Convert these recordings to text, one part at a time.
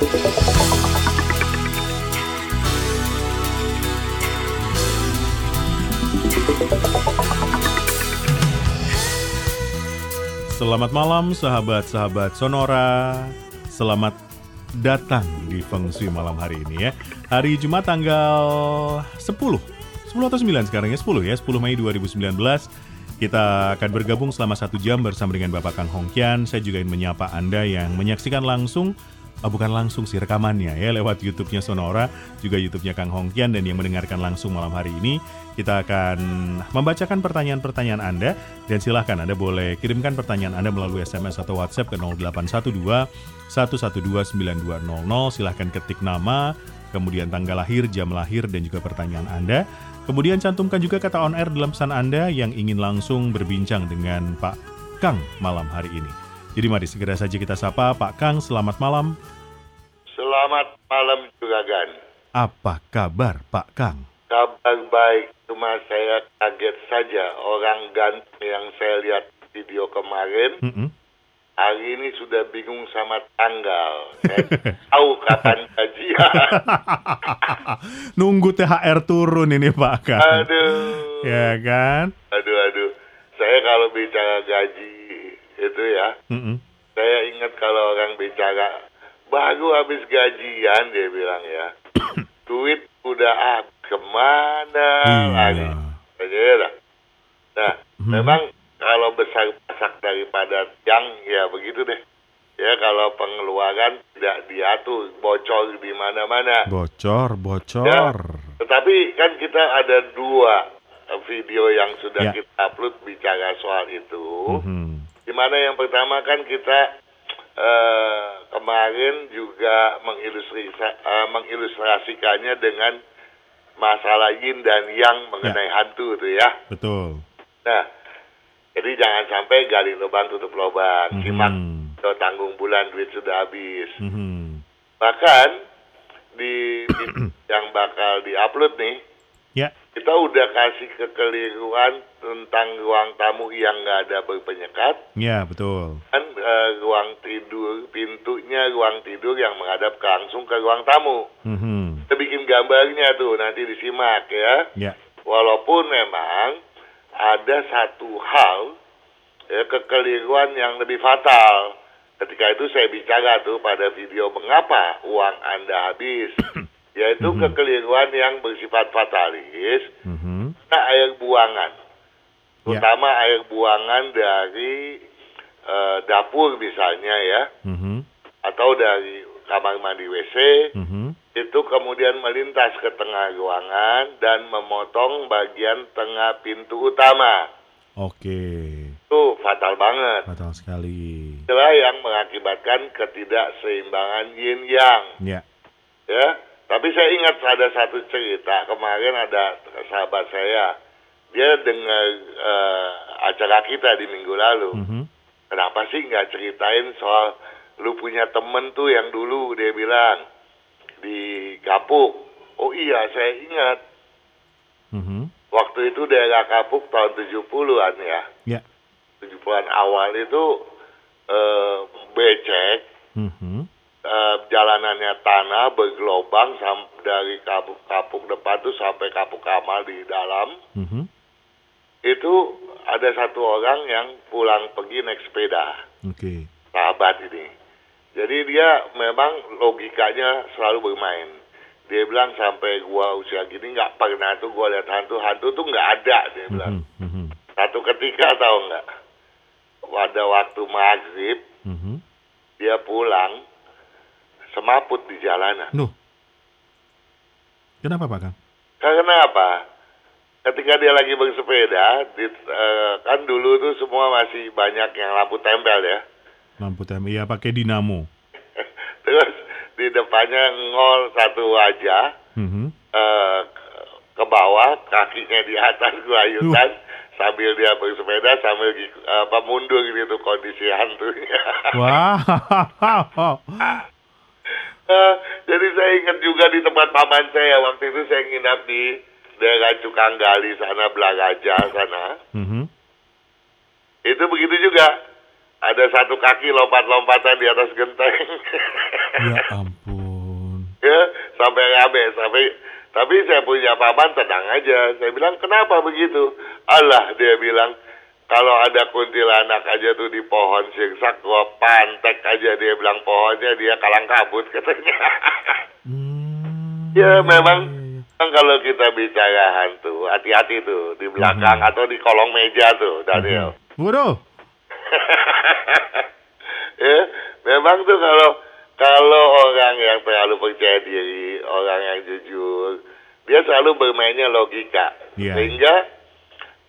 Selamat malam sahabat-sahabat Sonora. Selamat datang di Feng Shui malam hari ini ya. Hari Jumat tanggal 10. 10 atau 9 sekarang ya? 10 ya, 10 Mei 2019. Kita akan bergabung selama satu jam bersama dengan Bapak Kang Hongkian. Saya juga ingin menyapa Anda yang menyaksikan langsung Oh, bukan langsung sih rekamannya ya lewat YouTube-nya Sonora, juga YouTube-nya Kang Hongkian dan yang mendengarkan langsung malam hari ini kita akan membacakan pertanyaan-pertanyaan Anda dan silahkan Anda boleh kirimkan pertanyaan Anda melalui SMS atau WhatsApp ke 0812 1129200 silahkan ketik nama kemudian tanggal lahir, jam lahir dan juga pertanyaan Anda kemudian cantumkan juga kata on air dalam pesan Anda yang ingin langsung berbincang dengan Pak Kang malam hari ini. Jadi mari segera saja kita sapa Pak Kang, selamat malam. Selamat malam Juragan. Apa kabar Pak Kang? Kabar baik, cuma saya kaget saja orang ganteng yang saya lihat video kemarin. Mm -mm. Hari ini sudah bingung sama tanggal. Saya tahu kapan gajian. Nunggu THR turun ini Pak Kang. Aduh. Ya kan? Aduh, aduh. Saya kalau bicara gaji itu ya, Mm -mm. saya ingat kalau orang bicara baru habis gajian dia bilang ya, duit udah ah ke mana lagi? Iya. Saya dah. Nah, Hmm. memang kalau besar pasak daripada yang ya begitu deh. Ya kalau pengeluaran tidak diatur, bocor di mana-mana. Bocor, Ya, bocor. tetapi kan kita ada dua video yang sudah Ya. kita upload bicara soal itu. Mhm. Di mana yang pertama kan kita eh, kemarin juga mengilustrasi- eh, mengilustrasikannya dengan masalah yin dan yang mengenai hantu itu ya. Betul. Nah, jadi jangan sampai gali lubang tutup lubang, Mhm. simak atau tanggung bulan duit sudah habis. Mhm. Bahkan di, di yang bakal diupload nih, Ya. Kita udah kasih kekeliruan tentang ruang tamu yang nggak ada berpenyekat, Ya, betul. kan eh, ruang tidur pintunya ruang tidur yang menghadap ke langsung ke ruang tamu. Mhm. Kita bikin gambarnya tuh nanti disimak ya. Ya. Walaupun memang ada satu hal ya, kekeliruan yang lebih fatal. Ketika itu saya bicara tuh pada video mengapa uang Anda habis. Yaitu Mhm. kekeliruan yang bersifat fatalis Mhm. Nah, air buangan. Ya. Terutama air buangan dari eh, dapur misalnya ya, Mhm. atau dari kamar mandi WC, Mhm. itu kemudian melintas ke tengah ruangan dan memotong bagian tengah pintu utama. Oke. Itu fatal banget. Fatal sekali. Itulah yang mengakibatkan ketidakseimbangan yin yang. Ya. Ya, tapi saya ingat ada satu cerita kemarin ada sahabat saya, dia dengar eh, acara kita di minggu lalu. Mhm. Kenapa sih nggak ceritain soal lu punya temen tuh yang dulu dia bilang di Kapuk. Oh iya, saya ingat Mhm. waktu itu daerah Kapuk tahun 70-an ya. Ya. 70-an awal itu eh, becek, Mhm. Eh, jalanannya tanah bergelobang sam- dari kapuk-kapuk depan tuh sampai kapuk kamal di dalam. Mhm. Itu ada satu orang yang pulang pergi naik sepeda, Oke. sahabat ini. Jadi dia memang logikanya selalu bermain. Dia bilang sampai gua usia gini nggak pernah tuh gua lihat hantu, hantu tuh nggak ada dia bilang. Mhm. Mhm. Satu ketika tahu nggak? Pada waktu maghrib Mhm. dia pulang semaput di jalanan. Loh. Kenapa Pak Kang? Karena apa? Ketika dia lagi bersepeda, di, eh, kan dulu tuh semua masih banyak yang lampu tempel ya. Lampu tem, iya pakai dinamo. Terus di depannya ngol satu wajah Mhm. eh, ke- ke bawah, kakinya di atas gelayutan sambil dia bersepeda sambil apa mundur gitu kondisi hantunya. Wow. Jadi saya ingat juga di tempat paman saya waktu itu saya nginap di daerah Cukanggali sana Belagaja sana. Mhm. Itu begitu juga. ada satu kaki lompat-lompatan di atas genteng. Ya ampun. ya, sampai rame, sampai tapi saya punya paman tenang aja. Saya bilang, kenapa begitu? Allah, dia bilang, kalau ada kuntilanak aja tuh di pohon siksak, gua pantek aja dia bilang pohonnya dia kalang kabut katanya. Hmm, ya memang iya, iya. kan kalau kita bicara hantu, hati-hati tuh di belakang atau di kolong meja tuh, Daniel. Waduh. ya, memang tuh kalau kalau orang yang terlalu percaya diri, orang yang jujur, dia selalu bermainnya logika, Iya. sehingga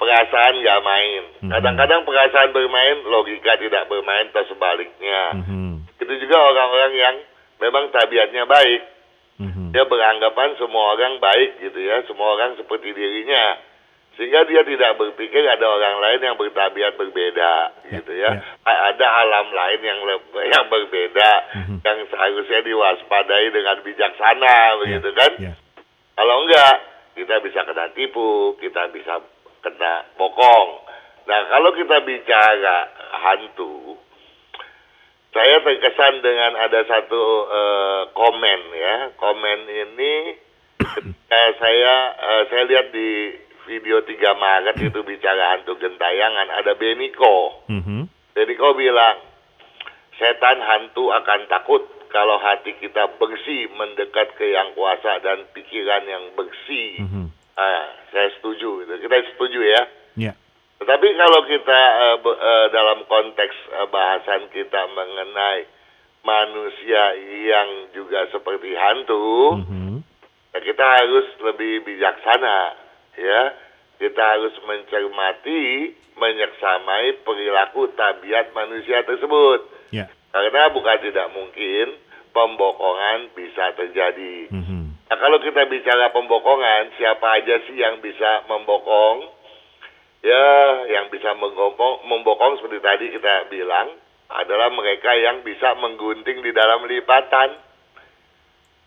perasaan nggak main. Mhm. Kadang-kadang perasaan bermain, logika tidak bermain, atau sebaliknya. Mhm, Itu juga orang-orang yang memang tabiatnya baik. mhm. Dia beranggapan semua orang baik gitu ya, semua orang seperti dirinya. Sehingga dia tidak berpikir ada orang lain yang bertabiat berbeda Ya, gitu ya. A- Ada alam lain yang yang berbeda Mhm. yang seharusnya diwaspadai dengan bijaksana begitu kan. Ya. Kalau enggak, kita bisa kena tipu, kita bisa kena bokong. Nah, kalau kita bicara hantu, saya terkesan dengan ada satu eh, komen ya. Komen ini ketika saya eh, saya lihat di video 3 Maret itu bicara hantu gentayangan ada Beniko. Mhm. Beniko bilang, setan hantu akan takut kalau hati kita bersih mendekat ke yang kuasa dan pikiran yang bersih. Mhm. Ah, saya setuju. Kita setuju ya. Ya. Tetapi kalau kita be- eh, dalam konteks eh, bahasan kita mengenai manusia yang juga seperti hantu, Mhm. ya kita harus lebih bijaksana, ya. Kita harus mencermati, menyeksamai perilaku tabiat manusia tersebut. Ya. Karena bukan tidak mungkin pembokongan bisa terjadi. Mhm. Nah, kalau kita bicara pembokongan, siapa aja sih yang bisa membokong? Ya, yang bisa menggopong, membokong seperti tadi kita bilang adalah mereka yang bisa menggunting di dalam lipatan.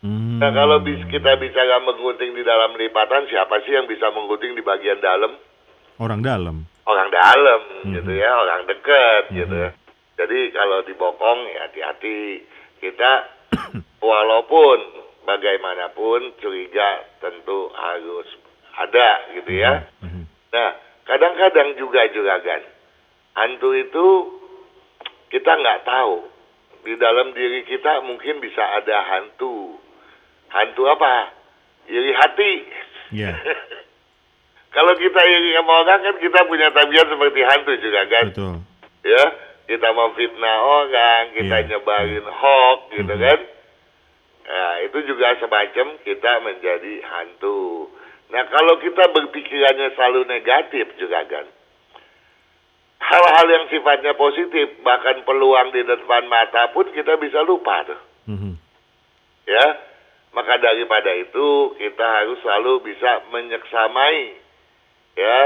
Hmm. Nah, kalau bis, kita bicara menggunting di dalam lipatan, siapa sih yang bisa menggunting di bagian dalam? orang dalam. Orang dalam, Mhm. gitu ya, orang dekat, Mhm. gitu ya. Jadi kalau dibokong, ya hati-hati. Kita, walaupun bagaimanapun curiga tentu harus ada, gitu ya. Mhm. Nah, kadang-kadang juga juragan, hantu itu kita nggak tahu. Di dalam diri kita mungkin bisa ada hantu. Hantu apa? Iri hati. Ya. Kalau kita iri sama orang kan kita punya tabiat seperti hantu juragan. Betul. Ya, kita memfitnah orang, kita Iya. nyebarin hoax gitu Mhm. kan. Nah, itu juga semacam kita menjadi hantu. Nah, kalau kita berpikirannya selalu negatif juga kan. Hal-hal yang sifatnya positif, bahkan peluang di depan mata pun kita bisa lupa tuh. Mhm. Ya, maka daripada itu kita harus selalu bisa menyeksamai ya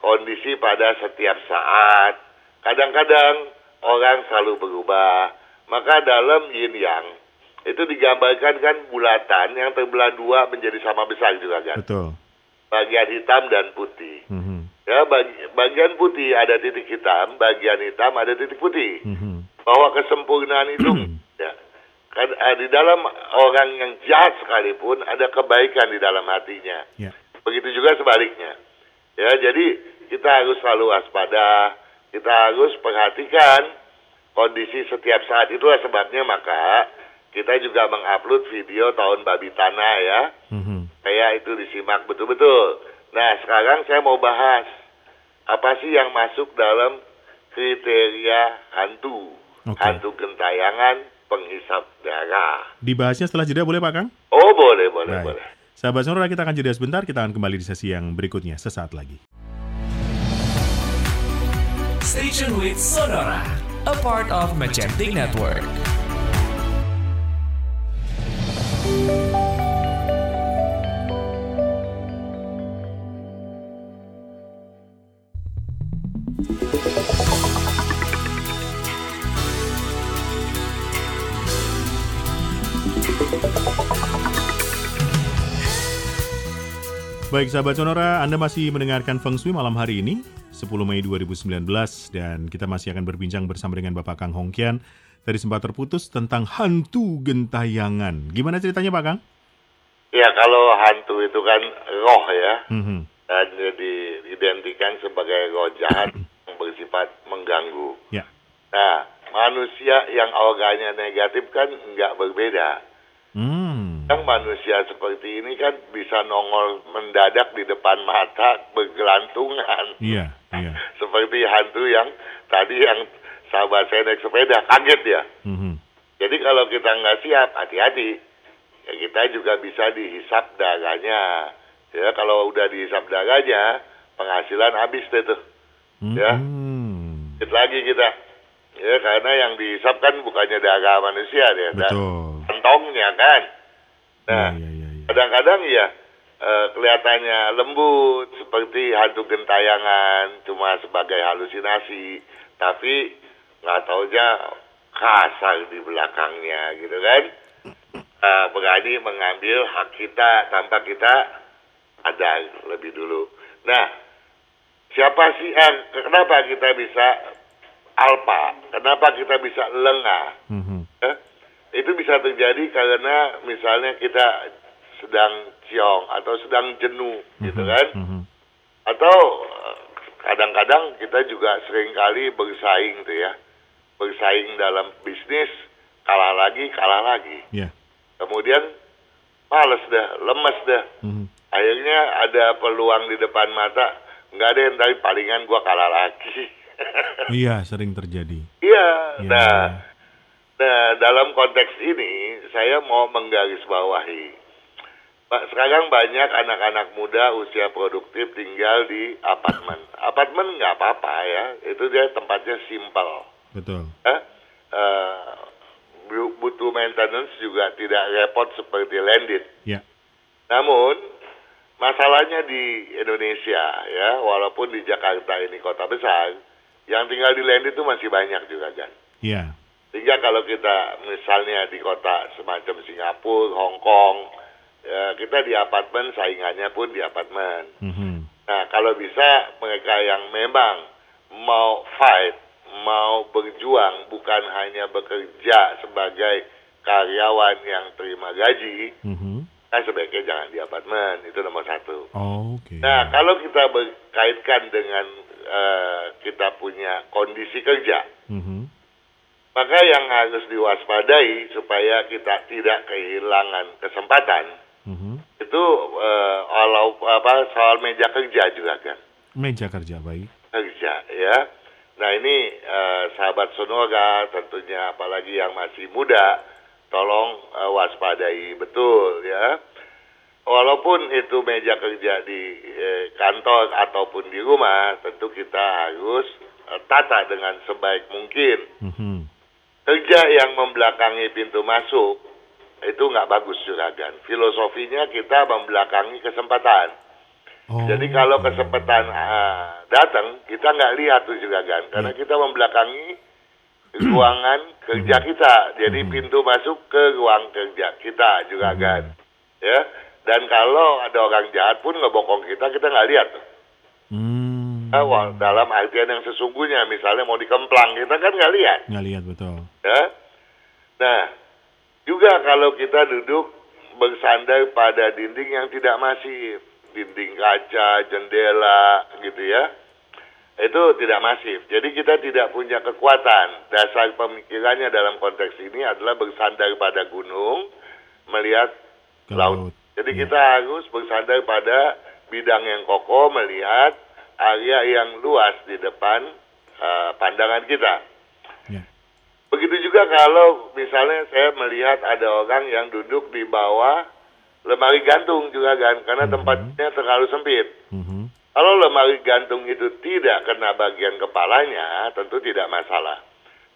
kondisi pada setiap saat. Kadang-kadang orang selalu berubah. Maka dalam yin yang itu digambarkan kan bulatan yang terbelah dua menjadi sama besar juga kan. Betul. Bagian hitam dan putih. Mhm. Ya, bagi- bagian putih ada titik hitam, bagian hitam ada titik putih. Mhm. Bahwa kesempurnaan itu ya, kan, eh, di dalam orang yang jahat sekalipun ada kebaikan di dalam hatinya. Ya. Begitu juga sebaliknya. Ya, jadi kita harus selalu waspada, kita harus perhatikan kondisi setiap saat. Itulah sebabnya maka kita juga mengupload video tahun babi tanah ya. Mhm. Kayak itu disimak betul-betul. Nah, sekarang saya mau bahas apa sih yang masuk dalam kriteria hantu. Oke. Hantu gentayangan penghisap darah. Dibahasnya setelah jeda boleh Pak Kang? Oh, boleh, boleh, Baik. boleh. Sahabat Sonora kita akan jeda sebentar, kita akan kembali di sesi yang berikutnya sesaat lagi. Station with Sonora, a part of Magentic Network. Baik sahabat Sonora, Anda masih mendengarkan Feng Shui malam hari ini. Mei 2019 dan kita masih akan berbincang bersama dengan Bapak Kang Hongkian. Tadi sempat terputus tentang hantu gentayangan. Gimana ceritanya Pak Kang? Ya kalau hantu itu kan roh ya, Mhm. dan diidentikan sebagai roh jahat yang bersifat mengganggu. Ya. Nah, manusia yang organnya negatif kan nggak berbeda. Hmm. Yang manusia seperti ini kan bisa nongol mendadak di depan mata bergelantungan. Iya, iya. Seperti hantu yang tadi yang sahabat saya naik sepeda, kaget ya. Mhm. Jadi kalau kita nggak siap, hati-hati. Ya kita juga bisa dihisap darahnya. Ya kalau udah dihisap darahnya, penghasilan habis deh tuh. Ya. Mhm. Sedikit lagi kita. Ya karena yang dihisap kan bukannya darah manusia ya, dan Betul. kantongnya kan. Nah, Iya, iya, iya. kadang-kadang ya eh, kelihatannya lembut seperti hantu gentayangan cuma sebagai halusinasi, tapi nggak taunya kasar di belakangnya gitu kan. Eh, berani mengambil hak kita tanpa kita ada lebih dulu. Nah, siapa sih eh, kenapa kita bisa alpa? Kenapa kita bisa lengah? Mhm. Eh, itu bisa terjadi karena misalnya kita sedang ciong atau sedang jenuh gitu Mhm. kan Mhm. atau eh, kadang-kadang kita juga sering kali bersaing tuh ya bersaing dalam bisnis kalah lagi kalah lagi Ya. kemudian males dah lemes dah Mhm. akhirnya ada peluang di depan mata nggak ada yang tadi palingan gua kalah lagi Iya, sering terjadi. iya Iya. nah Nah, dalam konteks ini saya mau menggarisbawahi. Sekarang banyak anak-anak muda usia produktif tinggal di apartemen. Apartemen nggak apa-apa ya, itu dia tempatnya simpel. Betul. Eh, bu- butuh maintenance juga tidak repot seperti landed. Ya. Namun masalahnya di Indonesia ya, walaupun di Jakarta ini kota besar, yang tinggal di landed itu masih banyak juga kan. Iya. Sehingga kalau kita misalnya di kota semacam Singapura, Hong Kong, ya, kita di apartemen saingannya pun di apartemen. Mhm. Nah kalau bisa mereka yang memang mau fight, mau berjuang, bukan hanya bekerja sebagai karyawan yang terima gaji, Mhm. kan sebaiknya jangan di apartemen, itu nomor satu. Oke. Nah kalau kita berkaitkan dengan eh, kita punya kondisi kerja, Mhm. maka yang harus diwaspadai supaya kita tidak kehilangan kesempatan Mhm. itu eh, walau apa soal meja kerja juga kan Meja kerja baik. kerja ya. Nah ini eh, sahabat Sonora tentunya apalagi yang masih muda tolong eh, waspadai betul ya. Walaupun itu meja kerja di eh, kantor ataupun di rumah, tentu kita harus eh, tata dengan sebaik mungkin. Mhm. kerja yang membelakangi pintu masuk itu nggak bagus juragan. Filosofinya kita membelakangi kesempatan. Oh, Jadi kalau kesempatan ah, datang, kita nggak lihat tuh juragan, karena kita membelakangi ruangan kerja kita. Jadi pintu masuk ke ruang kerja kita juragan. Ya. Dan kalau ada orang jahat pun ngebokong kita, kita nggak lihat tuh. Hmm. Nah, wah, dalam artian yang sesungguhnya, misalnya mau dikemplang, kita kan nggak lihat. Nggak lihat betul. ya. Nah, juga kalau kita duduk bersandar pada dinding yang tidak masif, dinding kaca, jendela, gitu ya, itu tidak masif. Jadi kita tidak punya kekuatan. Dasar pemikirannya dalam konteks ini adalah bersandar pada gunung, melihat Ke laut. laut. Jadi Ya. kita harus bersandar pada bidang yang kokoh, melihat area yang luas di depan eh, pandangan kita. Ya. Begitu juga kalau misalnya saya melihat ada orang yang duduk di bawah lemari gantung juga kan, karena Mhm. tempatnya terlalu sempit. Mhm. Kalau lemari gantung itu tidak kena bagian kepalanya, tentu tidak masalah.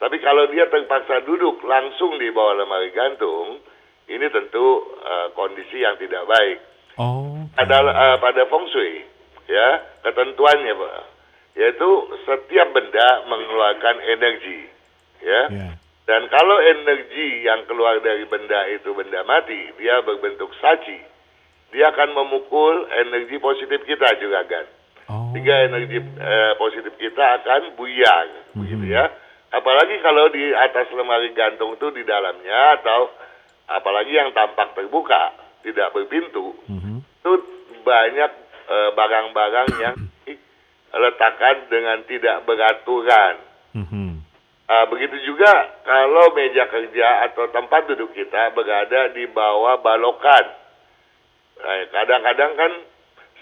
Tapi kalau dia terpaksa duduk langsung di bawah lemari gantung, ini tentu eh, kondisi yang tidak baik. Oh. Ada eh, pada feng shui, ya ketentuannya, Pak, yaitu setiap benda mengeluarkan energi, ya. Ya. Dan kalau energi yang keluar dari benda itu benda mati, dia berbentuk saci. Dia akan memukul energi positif kita juga kan. Oh. sehingga energi eh, positif kita akan buyar, begitu ya. Apalagi kalau di atas lemari gantung itu di dalamnya atau apalagi yang tampak terbuka, tidak berpintu, Mhm. itu banyak eh, barang-barang yang diletakkan dengan tidak beraturan. Mhm. Ah, begitu juga kalau meja kerja atau tempat duduk kita berada di bawah balokan. Eh, Kadang-kadang kan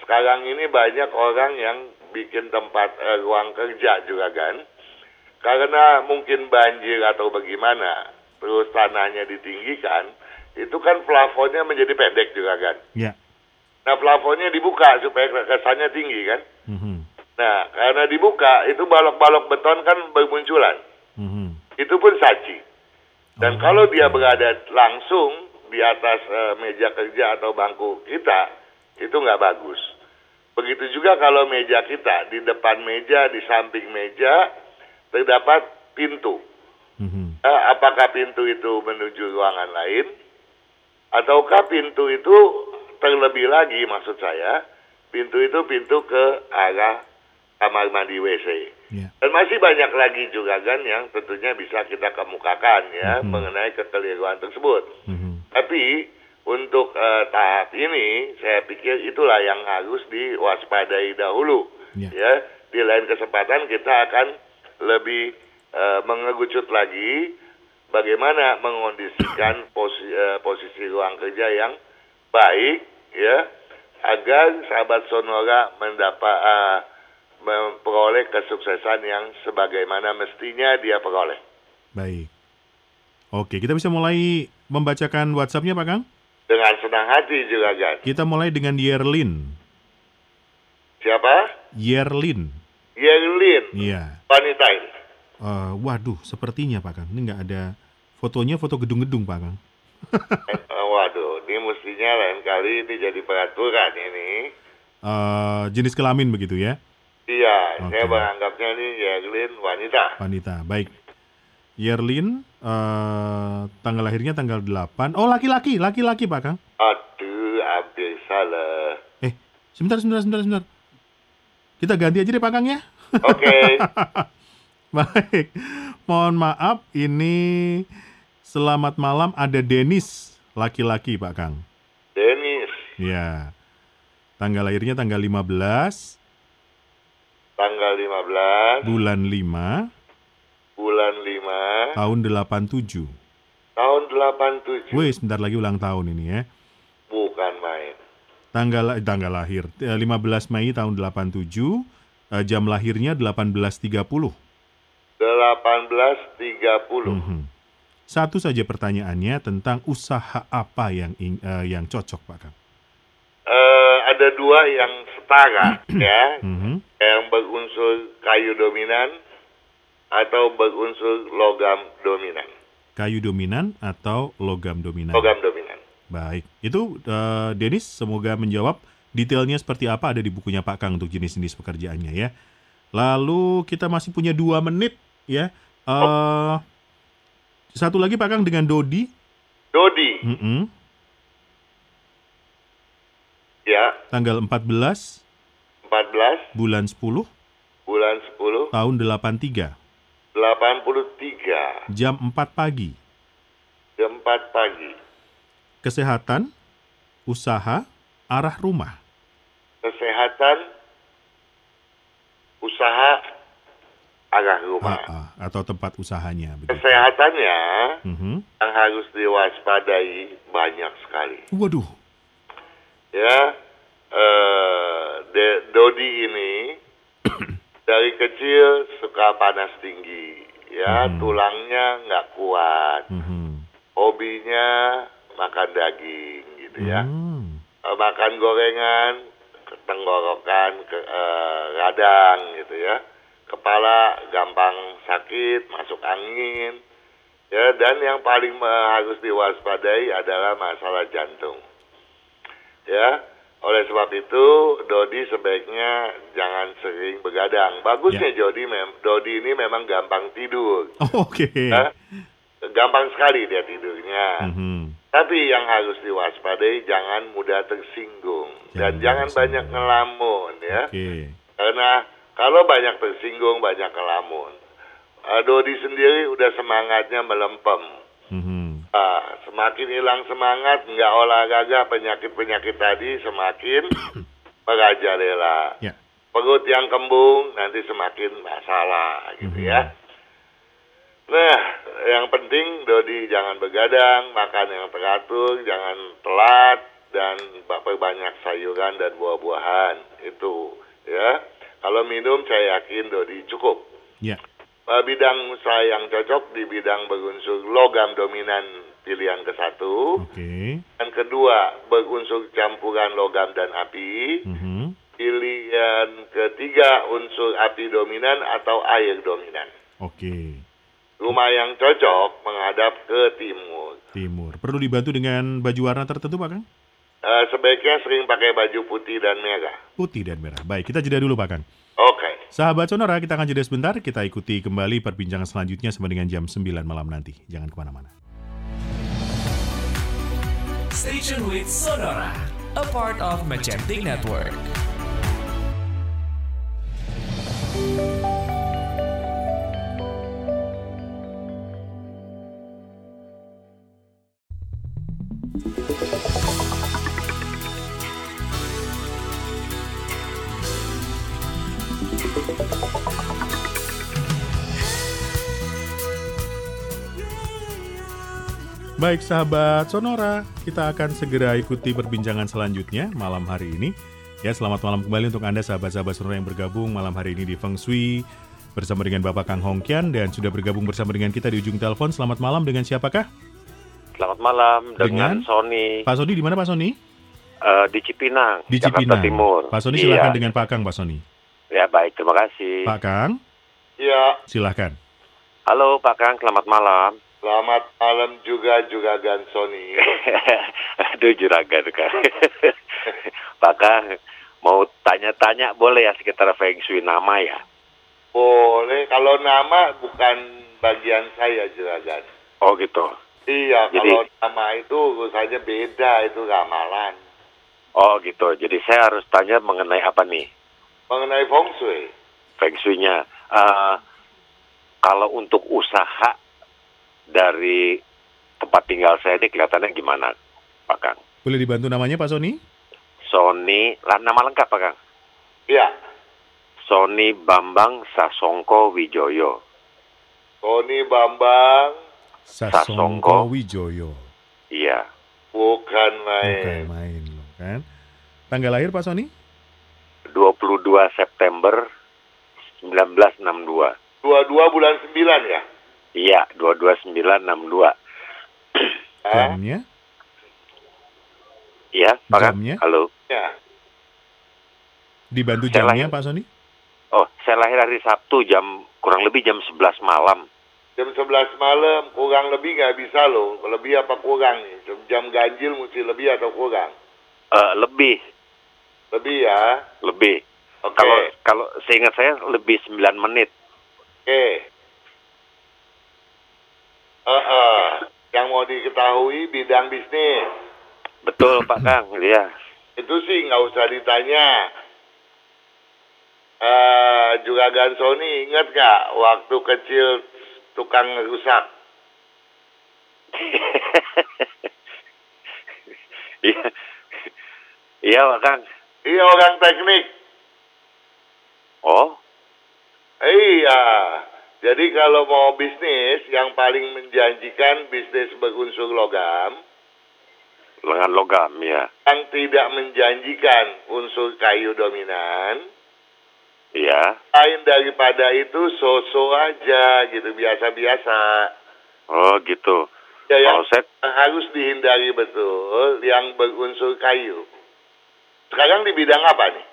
sekarang ini banyak orang yang bikin tempat eh, ruang kerja juga kan. Karena mungkin banjir atau bagaimana, terus tanahnya ditinggikan, itu kan plafonnya menjadi pendek juga kan. Ya. Nah plafonnya dibuka supaya kesannya tinggi kan. Mhm. Nah karena dibuka itu balok-balok beton kan bermunculan. Mhm. Itu pun saji. Dan Oh, kalau dia berada langsung di atas eh, meja kerja atau bangku kita, itu nggak bagus. Begitu juga kalau meja kita di depan meja, di samping meja terdapat pintu. Mhm. Eh, apakah pintu itu menuju ruangan lain, ataukah pintu itu terlebih lagi maksud saya, pintu itu pintu ke arah kamar mandi WC. Ya. Dan masih banyak lagi juga kan yang tentunya bisa kita kemukakan ya Mhm. mengenai kekeliruan tersebut. Mhm. Tapi untuk eh, tahap ini saya pikir itulah yang harus diwaspadai dahulu. Ya. Ya, di lain kesempatan kita akan lebih eh, mengerucut lagi bagaimana mengondisikan posi, eh, posisi ruang kerja yang baik ya agar sahabat Sonora mendapat eh, memperoleh kesuksesan yang sebagaimana mestinya dia peroleh. Baik. Oke, kita bisa mulai membacakan WhatsApp-nya, Pak Kang? Dengan senang hati juga kan. Kita mulai dengan Yerlin. Siapa? Yerlin. Yerlin, Iya. wanita ini. Eh, waduh, sepertinya Pak Kang. Ini nggak ada fotonya, foto gedung-gedung, Pak Kang. Eh, waduh, ini mestinya lain kali ini jadi peraturan ini. Eh, jenis kelamin begitu ya, Iya, saya Oke. menganggapnya ini Yerlin wanita. wanita. Baik. Yerlin, eh, tanggal lahirnya tanggal 8. Oh, laki-laki, laki-laki, Pak Kang. Aduh, hampir salah. Eh, sebentar, sebentar, sebentar, sebentar. Kita ganti aja deh, Pak Kang ya. Oke, Baik, mohon maaf ini selamat malam ada Denis laki-laki Pak Kang. Denis, Ya. Tanggal lahirnya tanggal 15 tanggal 15, bulan 5 bulan 5, tahun 87. tahun 87. Wih, sebentar lagi ulang tahun ini ya. Bukan main. Tanggal tanggal lahir eh, 15 Mei tahun 87, eh, jam lahirnya 18.30. 18.30. Mhm. Satu saja pertanyaannya tentang usaha apa yang eh, yang cocok Pak Kang. Eh, ada dua yang setara, ya. Mhm. Yang berunsur kayu dominan atau berunsur logam dominan. Kayu dominan atau logam dominan? Logam dominan. Baik, itu eh, Denis semoga menjawab detailnya seperti apa ada di bukunya Pak Kang untuk jenis-jenis pekerjaannya ya. Lalu kita masih punya dua menit ya. Eh, satu lagi Pak Kang dengan Dodi. Dodi, Mm-mm. ya, Tanggal 14 14 bulan 10 bulan 10 tahun 83 83 jam 4 pagi. jam 4 pagi. Kesehatan, usaha, arah rumah. Kesehatan, usaha, arah rumah. Ah, ah, atau tempat usahanya. begitu. Kesehatannya Mhm. yang harus diwaspadai banyak sekali. Waduh. Ya, eh, De- Dodi ini dari kecil suka panas tinggi. Ya, Hmm. tulangnya nggak kuat. Mhm. Hobinya makan daging gitu ya. Hmm. Eh, makan gorengan, tenggorokan, ke, eh, radang gitu ya. Kepala gampang sakit, masuk angin. Ya, dan yang paling harus diwaspadai adalah masalah jantung. Ya, oleh sebab itu Dodi sebaiknya jangan sering begadang. Bagusnya Jody mem Dodi ini memang gampang tidur. Oh, Oke. Ya. Gampang sekali dia tidurnya. Mhm. Tapi yang harus diwaspadai jangan mudah tersinggung dan Jangan jangan tersinggung. banyak ngelamun ya. Oke. Karena kalau banyak tersinggung, banyak kelamun. Uh, Dodi sendiri udah semangatnya melempem. Mhm. Ah, semakin hilang semangat, nggak olahraga, penyakit-penyakit tadi semakin merajalela. Ya. Perut yang kembung nanti semakin masalah gitu Mhm. ya. Nah, yang penting Dodi jangan begadang, makan yang teratur, jangan telat, dan perbanyak sayuran dan buah-buahan. Itu ya. Kalau minum saya yakin Dodi cukup. Ya. Bidang usaha yang cocok di bidang berunsur logam dominan pilihan ke satu. Oke. Dan kedua, berunsur campuran logam dan api. Mhm. Pilihan ketiga, unsur api dominan atau air dominan. Oke. Rumah yang cocok menghadap ke timur. Timur. Perlu dibantu dengan baju warna tertentu, Pak Kang? Uh, sebaiknya sering pakai baju putih dan merah. Putih dan merah. Baik, kita jeda dulu, Pak Kang. Oke. Sahabat Sonora, kita akan jeda sebentar. Kita ikuti kembali perbincangan selanjutnya sampai dengan jam 9 malam nanti. Jangan ke mana-mana. Station with Sonora, a part of Magentic Network. Baik sahabat Sonora, kita akan segera ikuti perbincangan selanjutnya malam hari ini. Ya, selamat malam kembali untuk Anda sahabat-sahabat Sonora yang bergabung malam hari ini di Feng Shui bersama dengan Bapak Kang Hongkian dan sudah bergabung bersama dengan kita di ujung telepon. Selamat malam dengan siapakah? Selamat malam dengan, Dengan? Sony Pak Sony di mana Pak Sony? eh, di Cipinang, Di Jakarta Cipinang. Timur. Pak Sony Iya. silahkan dengan Pak Kang Pak Sony. Ya baik, terima kasih. Pak Kang, Ya, silahkan. Halo Pak Kang, selamat malam. Selamat malam juga juga Gansoni. Aduh juragan Kang. Pak Kang, mau tanya-tanya boleh ya sekitar Feng Shui nama ya? Boleh, kalau nama bukan bagian saya juragan. Oh gitu. Iya, Jadi- kalau nama itu urusannya beda, itu ramalan. Oh gitu. Jadi saya harus tanya mengenai apa nih? Mengenai feng shui, Feng Shui-nya. Eh, kalau untuk usaha dari tempat tinggal saya ini kelihatannya gimana, Pak Kang? Boleh dibantu namanya Pak Sony? Sony, lah, nama lengkap Pak Kang? iya, Sony Bambang Sasongko Wijoyo. Tony Bambang Sasongko Sasongko. Wijoyo. Iya. bukan Bukan main. main loh kan. Tanggal lahir Pak Sony? 22 September 1962. Dua-dua bulan sembilan ya? Iya, 22962. Hah? Jamnya? Iya, Pak? Jamnya? Halo. Ya. Dibantu Saya jamnya lahir- Pak Sony? Oh, saya lahir hari Sabtu jam kurang lebih jam 11 malam. Jam 11 malam, kurang lebih nggak bisa loh. Lebih apa kurang nih? Jam- Jam ganjil mesti lebih atau kurang? Eh, lebih, Lebih ya. lebih. Oke. Kalau kalau seingat saya lebih 9 menit. Oke. Eh, eh. Yang mau diketahui bidang bisnis. Betul, Pak Kang. Iya. Itu sih nggak usah ditanya. Eh, juga Gansoni ingat nggak waktu kecil tukang rusak? Iya. Iya, Pak Kang. Iya orang teknik. Oh, Iya. Jadi kalau mau bisnis yang paling menjanjikan bisnis berunsur logam, lengan logam ya. yang tidak menjanjikan unsur kayu dominan, Iya. lain daripada itu so-so aja gitu biasa-biasa. Oh, gitu. Ya yang Kalau harus dihindari betul yang berunsur kayu. Sekarang di bidang apa nih?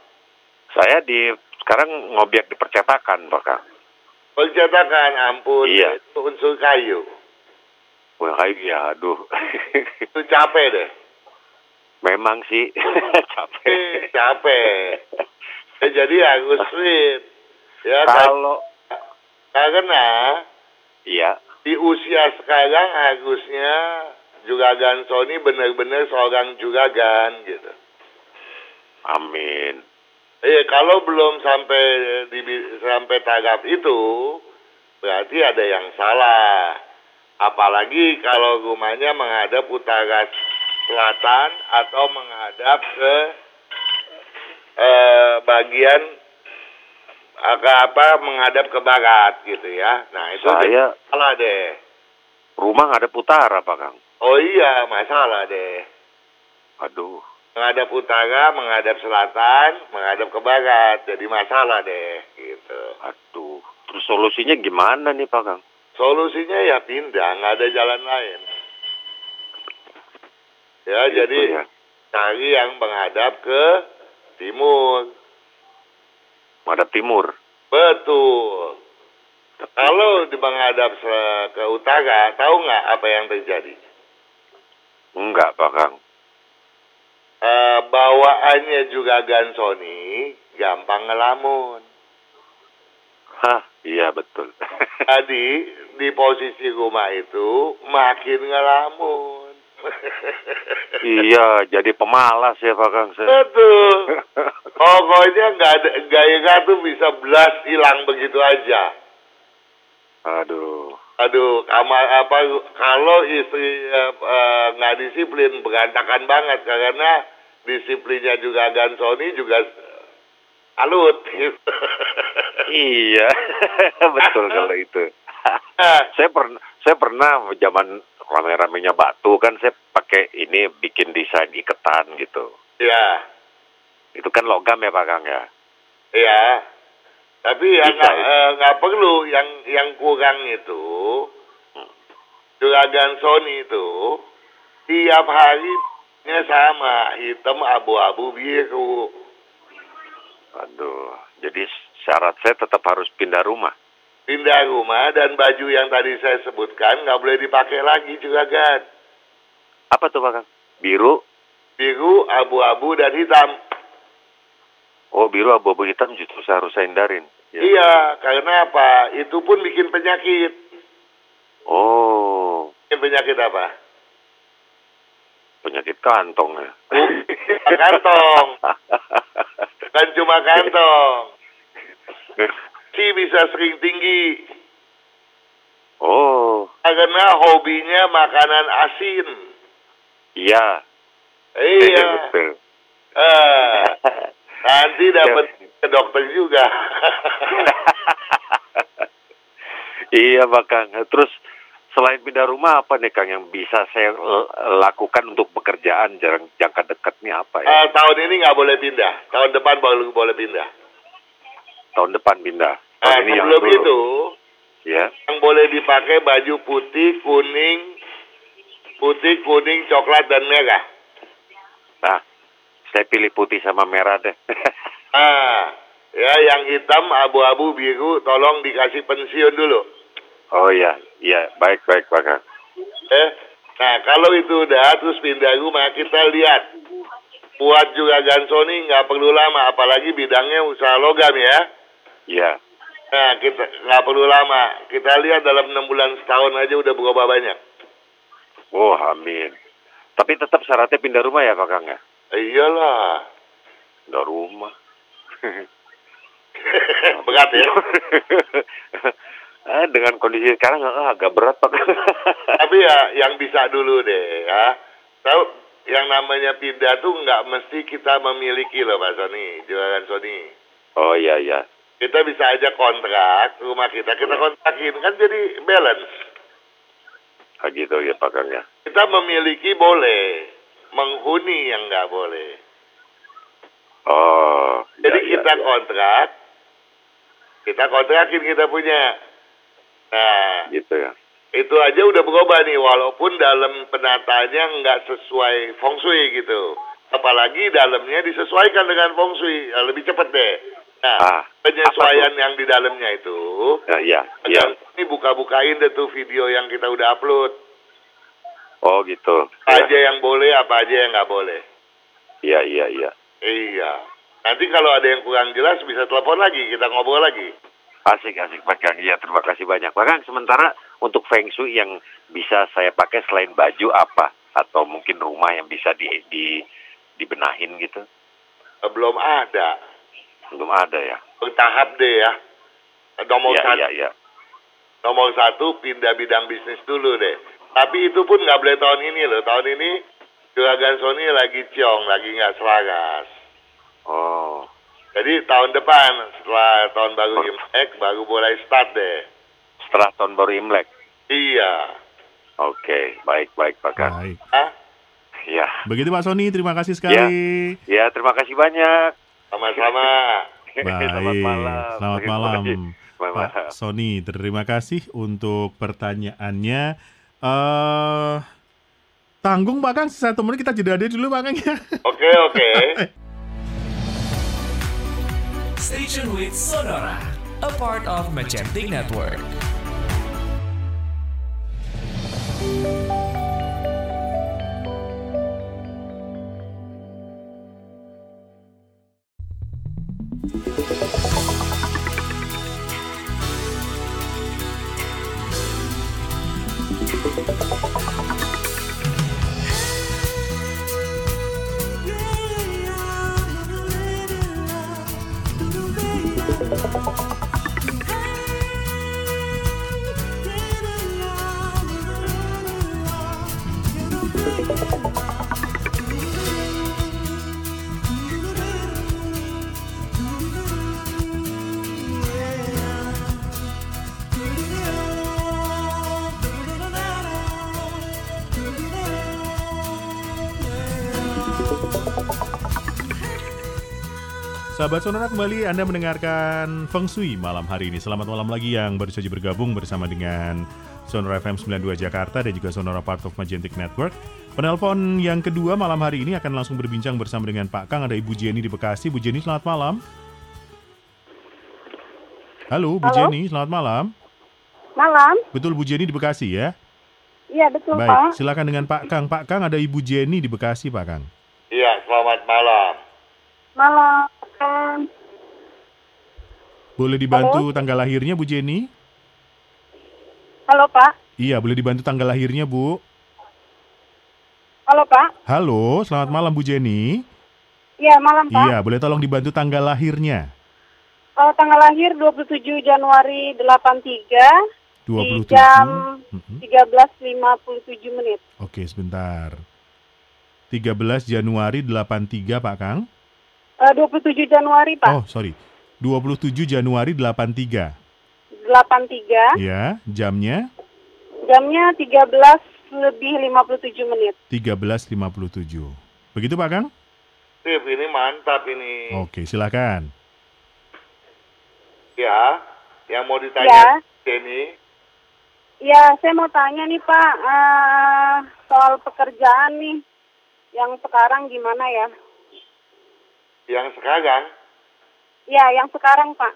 saya di sekarang ngobiak di percetakan, Pak Kang. Percetakan, ampun, Iya. itu unsur kayu. Wah, kayu ya, aduh. Itu capek deh. Memang sih capek. capek. Ya, jadi harus fit. Ya, Kalau karena iya, di usia sekarang harusnya juragan Sony benar-benar seorang juragan gitu. amin. Iya, kalau belum sampai di sampai tahap itu, berarti ada yang salah. Apalagi kalau rumahnya menghadap utara selatan atau menghadap ke eh, bagian ke apa menghadap ke barat gitu ya. Nah itu Saya salah deh. rumah ada utara, Pak Kang. Oh iya masalah deh. Aduh. Menghadap utara, menghadap selatan, menghadap ke barat. Jadi masalah deh gitu. Aduh. Terus solusinya gimana nih, Pak Kang? Solusinya ya pindah, nggak ada jalan lain. Ya Gitu jadi ya. cari yang menghadap ke timur. Menghadap timur. Betul. Kalau di menghadap ke utara, tahu nggak apa yang terjadi? Enggak, Pak Kang. Eh, bawaannya juga Gansoni, gampang ngelamun. Hah, iya betul. Jadi di posisi rumah itu makin ngelamun. iya, jadi pemalas ya, Pak Kang. Betul. Pokoknya nggak ada gaya tuh bisa belas hilang begitu aja. Aduh. Aduh, amal apa kalau istri eh, eh, nggak disiplin berantakan banget karena disiplinnya juga Gansoni juga alut. Iya, betul kalau itu. Saya pernah saya pernah zaman rame-ramenya batu kan saya pakai ini bikin desain iketan gitu. ya, Itu kan logam ya Pak Kang ya. ya. Tapi ya Bisa, nggak ya. eh, nggak perlu yang yang kurang itu juga Gansoni itu tiap harinya sama hitam abu-abu biru. Aduh, jadi syarat saya tetap harus pindah rumah. pindah rumah dan baju yang tadi saya sebutkan nggak boleh dipakai lagi juga kan Apa tuh Pak? Biru? biru abu-abu dan hitam Oh biru abu-abu hitam justru saya harus saya hindarin. Ya. iya karena apa? Itu pun bikin penyakit. Oh, bikin penyakit apa? Penyakit kantong ya. Bukan kantong. Kan cuma kantong. Si bisa sering tinggi. Oh, karena hobinya makanan asin. Iya. iya. Eh, nanti dapat ke dokter juga iya Pak Kang. Terus selain pindah rumah apa nih Kang yang bisa saya lakukan untuk pekerjaan jarang jangka dekat nih apa ya? Eh, tahun ini nggak boleh pindah. Tahun depan baru boleh pindah. Tahun depan pindah. Eh, Tahun ini yang sebelum dulu. itu, Ya. yang boleh dipakai baju putih, kuning, putih, kuning, coklat, dan merah. Nah, saya pilih putih sama merah deh. Ah, ya yang hitam, abu-abu, biru, tolong dikasih pensiun dulu. oh iya, iya, baik baik Pak. Eh, nah kalau itu udah terus pindah rumah kita lihat. Buat juga Gansoni nggak perlu lama, apalagi bidangnya usaha logam ya. Iya. Nah, kita nggak perlu lama. Kita lihat dalam enam bulan setahun aja udah berubah banyak. Oh, amin. Tapi tetap syaratnya pindah rumah ya Pak Kang ya? Iyalah. Pindah rumah. Berat ya. ah, dengan kondisi sekarang ah, agak berat Pak. Tapi ya yang bisa dulu deh ya. Tahu yang namanya pindah tuh nggak mesti kita memiliki loh Pak Sony, jualan Sony. oh iya iya. Kita bisa aja kontrak rumah kita, kita kontrakin kan jadi balance. Ah, gitu ya Pak Kang ya. Kita memiliki boleh, menghuni yang nggak boleh. Oh. Jadi iya, kita iya. kontrak, kita kontrakin kita punya. Nah, gitu ya. itu aja udah berubah nih walaupun dalam penataannya nggak sesuai feng shui gitu apalagi dalamnya disesuaikan dengan feng shui Ya, lebih cepat deh nah Ah, penyesuaian yang di dalamnya itu Ya, iya. yang ini buka-bukain deh tuh video yang kita udah upload Oh gitu. apa aja yang boleh apa aja yang nggak boleh Iya, iya, iya. iya nanti kalau ada yang kurang jelas bisa telepon lagi kita ngobrol lagi Asik, asik Pak Kang. Iya, terima kasih banyak. Pak Kang, sementara untuk Feng Shui yang bisa saya pakai selain baju apa? Atau mungkin rumah yang bisa di, di dibenahin gitu? Eh, belum ada Belum ada ya. Bertahap deh ya. Nomor Iya, satu, iya, iya. nomor satu pindah bidang bisnis dulu deh. Tapi itu pun nggak boleh tahun ini loh. Tahun ini Juragan Sony lagi ciong, lagi nggak selaras. Oh, Jadi tahun depan setelah tahun baru Imlek baru mulai start deh. setelah tahun baru Imlek. Iya. Oke, baik, baik, Pak Kang. Baik. Hah? Ya, Begitu Pak Sony, terima kasih sekali. ya, terima kasih banyak. Sama-sama. Baik. Selamat malam. Selamat malam. Selamat Pak malam. Sony, terima kasih untuk pertanyaannya. Eh tanggung Pak Kang, satu menit kita jeda dulu Pak Kang ya. Oke, oke. Station with Sonora, a part of Magentic Network. Sahabat Sonora kembali Anda mendengarkan Feng Shui malam hari ini. Selamat malam lagi yang baru saja bergabung bersama dengan Sonora FM 92 Jakarta dan juga Sonora Part of Magentic Network. Penelpon yang kedua malam hari ini akan langsung berbincang bersama dengan Pak Kang. Ada Ibu Jenny di Bekasi. Bu Jenny, selamat malam. Halo, Bu Halo. Jenny, selamat malam. Malam, Betul Bu Jenny di Bekasi ya? iya betul Baik, Pak. silakan dengan Pak Kang. Pak Kang ada Ibu Jenny di Bekasi, Pak Kang. Iya, selamat malam. Malam, Boleh dibantu tanggal lahirnya Bu Jenny? Halo Pak. Iya, boleh dibantu tanggal lahirnya Bu. Halo Pak. Halo, selamat malam Bu Jenny. Iya malam Pak. Iya, boleh tolong dibantu tanggal lahirnya. Eh, tanggal lahir 27 Januari 83 27. di jam Mhm. 13.57 menit. Oke, sebentar. 13 Januari 83, Pak Kang. Eh, 27 Januari Pak. Oh, sorry. 27 Januari 83. 83 Ya, jamnya jamnya 13 lebih 57 menit. 13.57. Begitu Pak Kang? Sip, ini mantap ini. Oke, silakan. Ya, yang mau Ya. ditanya Jenny. Ya, saya mau tanya nih Pak eh, soal pekerjaan nih yang sekarang gimana ya? Yang sekarang, Ya, yang sekarang Pak.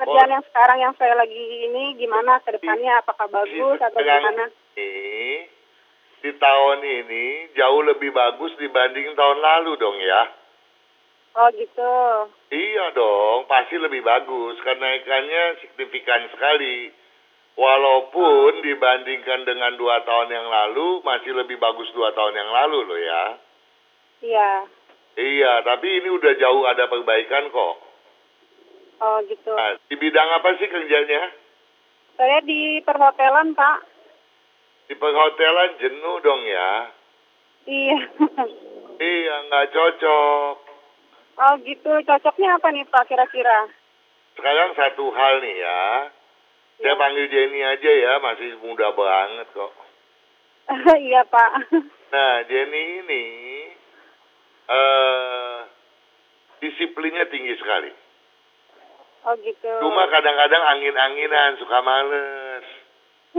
Kerjaan Oh. yang sekarang yang saya lagi ini gimana ke depannya? Apakah bagus di atau gimana? ini, di tahun ini jauh lebih bagus dibanding tahun lalu dong ya. Oh gitu. Iya dong, pasti lebih bagus. Kenaikannya signifikan sekali. Walaupun dibandingkan dengan dua tahun yang lalu, masih lebih bagus dua tahun yang lalu loh ya. Iya. Iya, tapi ini udah jauh ada perbaikan kok. Oh gitu. Nah, di bidang apa sih kerjanya? Saya di perhotelan Pak. Di perhotelan jenuh dong ya. Iya. Iya, nggak cocok. oh gitu. Cocoknya apa nih Pak kira-kira? Sekarang satu hal nih ya. Saya Ya. panggil Jenny aja ya, masih muda banget kok. iya Pak. Nah, Jenny ini eh disiplinnya tinggi sekali. Oh gitu. Cuma kadang-kadang angin-anginan, suka males.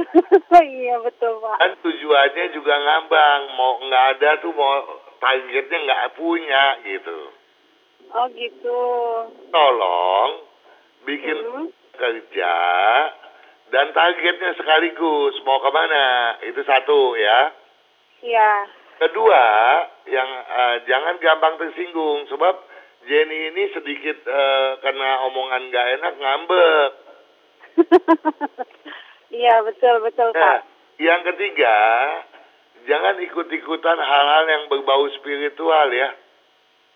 iya betul Pak. Dan tujuannya juga ngambang, mau nggak ada tuh mau targetnya nggak punya gitu. Oh gitu. Tolong bikin Hmm. kerja dan targetnya sekaligus mau ke mana itu satu ya. Iya. Kedua, yang eh, jangan gampang tersinggung sebab Jenny ini sedikit eh, kena omongan nggak enak ngambek. iya betul betul Nah, Pak. yang ketiga, jangan ikut-ikutan hal-hal yang berbau spiritual ya.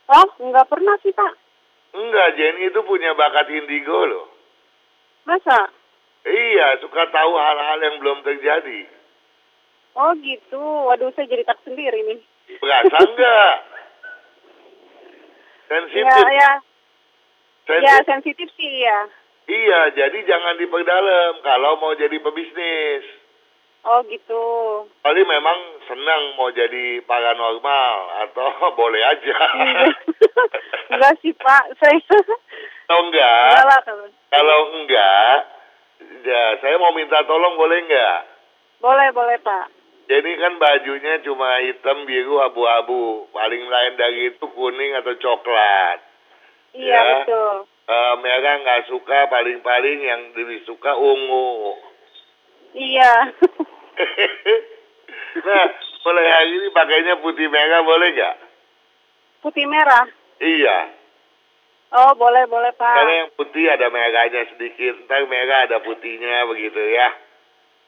Oh nggak pernah sih Pak. Enggak, Jenny itu punya bakat indigo loh. Masa? Iya, suka tahu hal-hal yang belum terjadi. Oh gitu. Waduh, saya jadi tak sendiri nih. Berasa enggak? Sensitif. Ya, ya. Ya, Sensitif. sensitif sih ya. Iya, jadi jangan diperdalam kalau mau jadi pebisnis. Oh gitu. Kali memang senang mau jadi paranormal atau boleh aja. Enggak. Enggak sih Pak, saya Kalau enggak, enggak lah kalau. kalau enggak, ya saya mau minta tolong boleh enggak? Boleh, boleh Pak. Jadi kan bajunya cuma hitam, biru, abu-abu. Paling lain dari itu kuning atau coklat. Iya Ya. betul. Eh, merah nggak suka, paling-paling yang lebih suka ungu. Iya. nah, mulai hari ini pakainya putih merah boleh nggak? Putih merah. Iya. Oh boleh, boleh Karena Pak. yang putih ada merahnya sedikit, ntar merah ada putihnya begitu ya.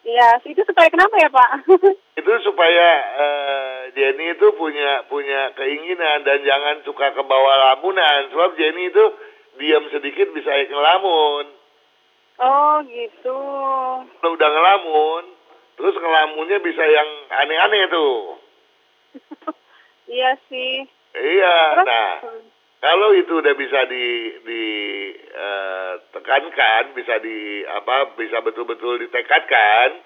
Iya, itu supaya kenapa ya Pak? Itu supaya eh, Jenny itu punya punya keinginan dan jangan suka ke bawah lamunan. Sebab Jenny itu diam sedikit bisa ngelamun. oh gitu. Kalau udah ngelamun, terus ngelamunnya bisa yang aneh-aneh tuh. Iya sih. Iya, Terus? nah kalau itu udah bisa di di eh, tekankan, bisa di apa, bisa betul-betul ditekatkan,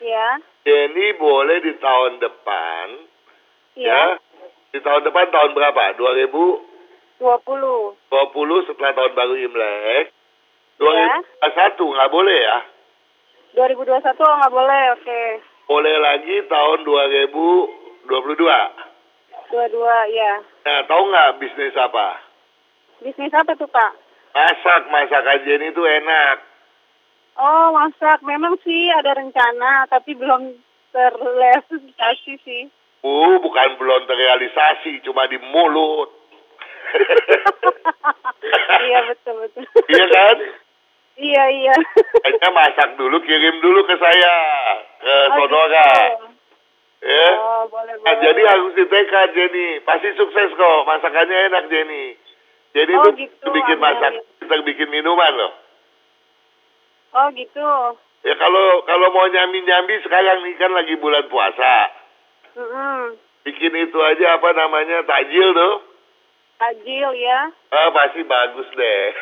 Iya. Jenny boleh di tahun depan, Iya. ya, di tahun depan tahun berapa? 2020 20. setelah tahun baru Imlek. Iya. 2021 nggak boleh ya? 2021 oh, nggak boleh, oke. Boleh lagi tahun 2022. 22, ya. Nah, tahu nggak bisnis apa? Bisnis apa tuh Pak? Masak, masakan Jenny itu enak. Oh, masak. Memang sih ada rencana, tapi belum terrealisasi sih. Uh, bukan belum terrealisasi, cuma di mulut. iya, betul, betul. iya kan? iya, iya. Kayaknya masak dulu, kirim dulu ke saya, ke Oh, Sonora. gitu. Ya. Oh, boleh, Nah, boleh. jadi harus ditekan Jenny. Pasti sukses kok. Masakannya enak Jenny. Jadi Oh, itu gitu. bikin Amin, masak, kita bikin minuman loh. Oh, gitu. Ya kalau kalau mau nyambi-nyambi sekarang nih kan lagi bulan puasa. Mm-mm. Bikin itu aja apa namanya takjil tuh. Tajil ya. Ah pasti bagus deh.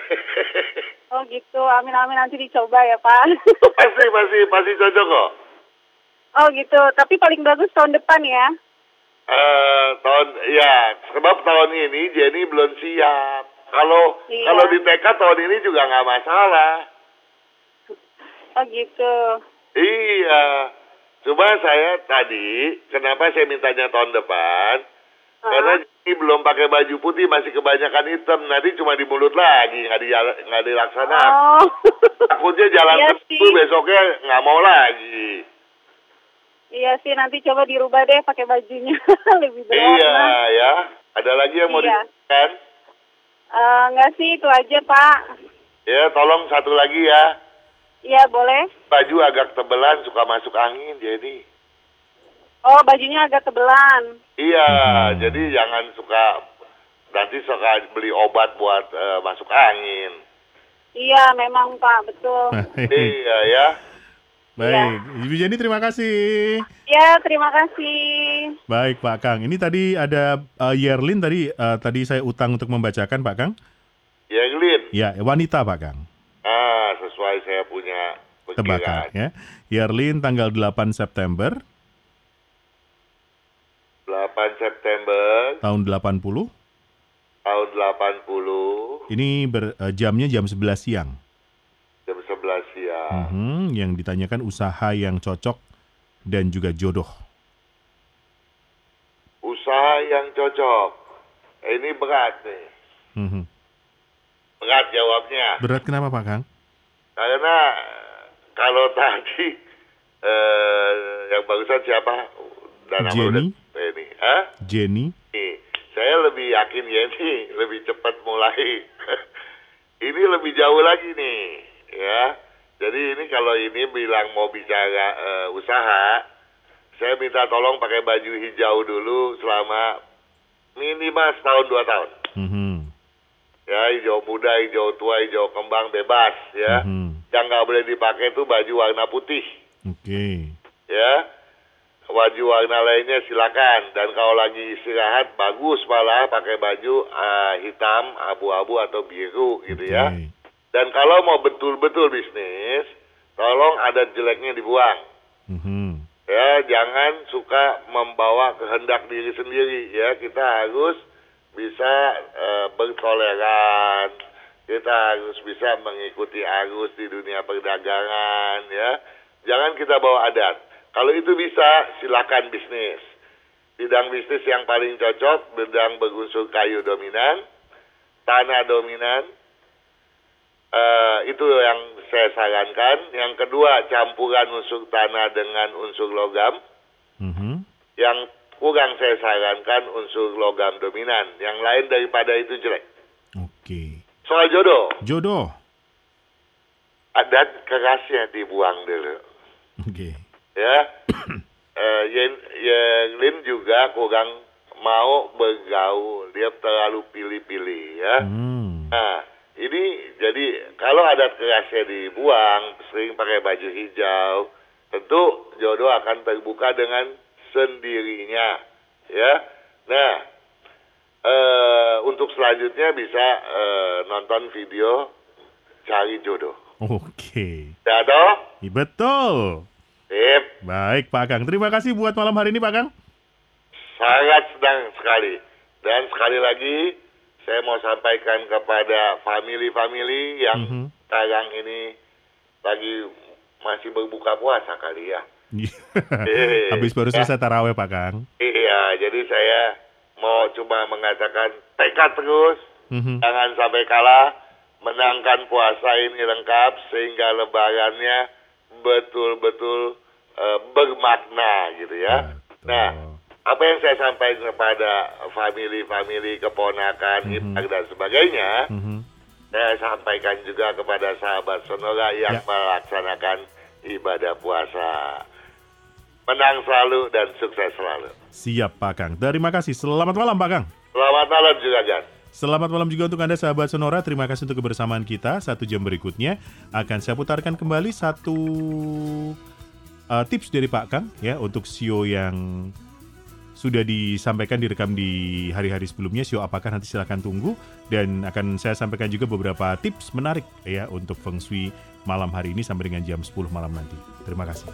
Oh, gitu. Amin, amin. Nanti dicoba ya, Pak. pasti pasti pasti cocok kok. Oh, gitu. Tapi paling bagus tahun depan ya. Eh tahun ya sebab tahun ini Jenny belum siap. Kalau Iya. kalau di TK tahun ini juga nggak masalah. Oh, gitu. Iya. Cuma saya tadi kenapa saya mintanya tahun depan? Ah. Karena Jenny belum pakai baju putih masih kebanyakan hitam. Nanti cuma di mulut lagi nggak di nggak dilaksanakan. Oh. Takutnya jalan Iya besoknya nggak mau lagi. Iya sih, nanti coba dirubah deh pakai bajunya. Lebih berwarna. Iya ya. Ada lagi yang mau Iya. Eh, enggak sih, itu aja, Pak. Ya, tolong satu lagi ya. Iya, boleh. Baju agak tebelan suka masuk angin jadi. Oh, bajunya agak tebelan. Iya, Hmm. jadi jangan suka nanti suka beli obat buat eh, masuk angin. Iya, memang, Pak. Betul. iya ya. Baik, Ibu Jenny terima kasih. Ya, terima kasih. Baik Pak Kang, ini tadi ada eh, Yerlin tadi eh, tadi saya utang untuk membacakan Pak Kang. Yenglin. Ya, wanita Pak Kang. Ah, sesuai saya punya Tebakan ya. Yerlin tanggal 8 September 8 September tahun 80. tahun 80 Ini ber- eh, jamnya jam 11 siang. Jam 11 siang. Mhm, yang ditanyakan usaha yang cocok dan juga jodoh. Usaha yang cocok. Eh, Ini berat nih. Mhm. Berat jawabnya. Berat kenapa Pak Kang? Karena kalau tadi eh yang barusan siapa? Dan Jenny. udah ini. Hah? Jenny. Saya lebih yakin Jenny lebih cepat mulai. ini lebih jauh lagi nih, ya. Jadi ini kalau ini bilang mau bicara eh, usaha, saya minta tolong pakai baju hijau dulu selama minimal setahun dua tahun. Mhm. Ya, hijau muda, hijau tua, hijau kembang bebas ya. Mhm. Yang nggak boleh dipakai itu baju warna putih Oke. ya. Baju warna lainnya silakan. Dan kalau lagi istirahat bagus malah pakai baju ah, hitam, abu-abu atau biru gitu ya. Dan kalau mau betul-betul bisnis, tolong adat jeleknya dibuang. Mhm. Ya, jangan suka membawa kehendak diri sendiri ya. Kita harus bisa eh, bertoleran. Kita harus bisa mengikuti arus di dunia perdagangan ya. Jangan kita bawa adat. Kalau itu bisa, silakan bisnis. Bidang bisnis yang paling cocok, bidang berunsur kayu dominan, tanah dominan, Eh, itu yang saya sarankan. Yang kedua, campuran unsur tanah dengan unsur logam. Mhm. Yang kurang saya sarankan unsur logam dominan. Yang lain daripada itu jelek. Oke. Soal jodoh, Jodoh. adat kerasnya dibuang dulu. Oke. Ya, Eh, Yen, Yenlin juga kurang mau bergaul. Dia terlalu pilih-pilih ya. Hmm. Nah, ini jadi kalau adat kerasnya dibuang, sering pakai baju hijau, tentu jodoh akan terbuka dengan sendirinya, ya. Nah, eh, untuk selanjutnya bisa eh, nonton video cari jodoh. Oke. Ya toh? Iya, Betul. Sip, Baik Pak Kang. Terima kasih buat malam hari ini Pak Kang. sangat senang sekali. Dan sekali lagi, saya mau sampaikan kepada family-family yang Mhm. sekarang ini lagi masih berbuka puasa kali ya. Eh, Habis baru ya. selesai taraweh Pak Kang. Iya, jadi saya mau cuma mengatakan tekad terus, Mhm. jangan sampai kalah, menangkan puasa ini lengkap sehingga lebarannya betul-betul eh, bermakna gitu ya. Betul. Nah, apa yang saya sampaikan kepada family-family, keponakan, Mhm. ipar dan sebagainya, Mhm. saya sampaikan juga kepada sahabat Sonora yang Ya. melaksanakan ibadah puasa. Menang selalu dan sukses selalu. Siap Pak Kang. Terima kasih. Selamat malam Pak Kang. Selamat malam juga, Gan. Selamat malam juga untuk Anda sahabat Sonora. Terima kasih untuk kebersamaan kita. Satu jam berikutnya akan saya putarkan kembali satu uh, tips dari Pak Kang ya untuk sio yang sudah disampaikan direkam di hari-hari sebelumnya. Sio apakah nanti silahkan tunggu dan akan saya sampaikan juga beberapa tips menarik ya untuk feng shui malam hari ini sampai dengan jam 10 malam nanti. Terima kasih.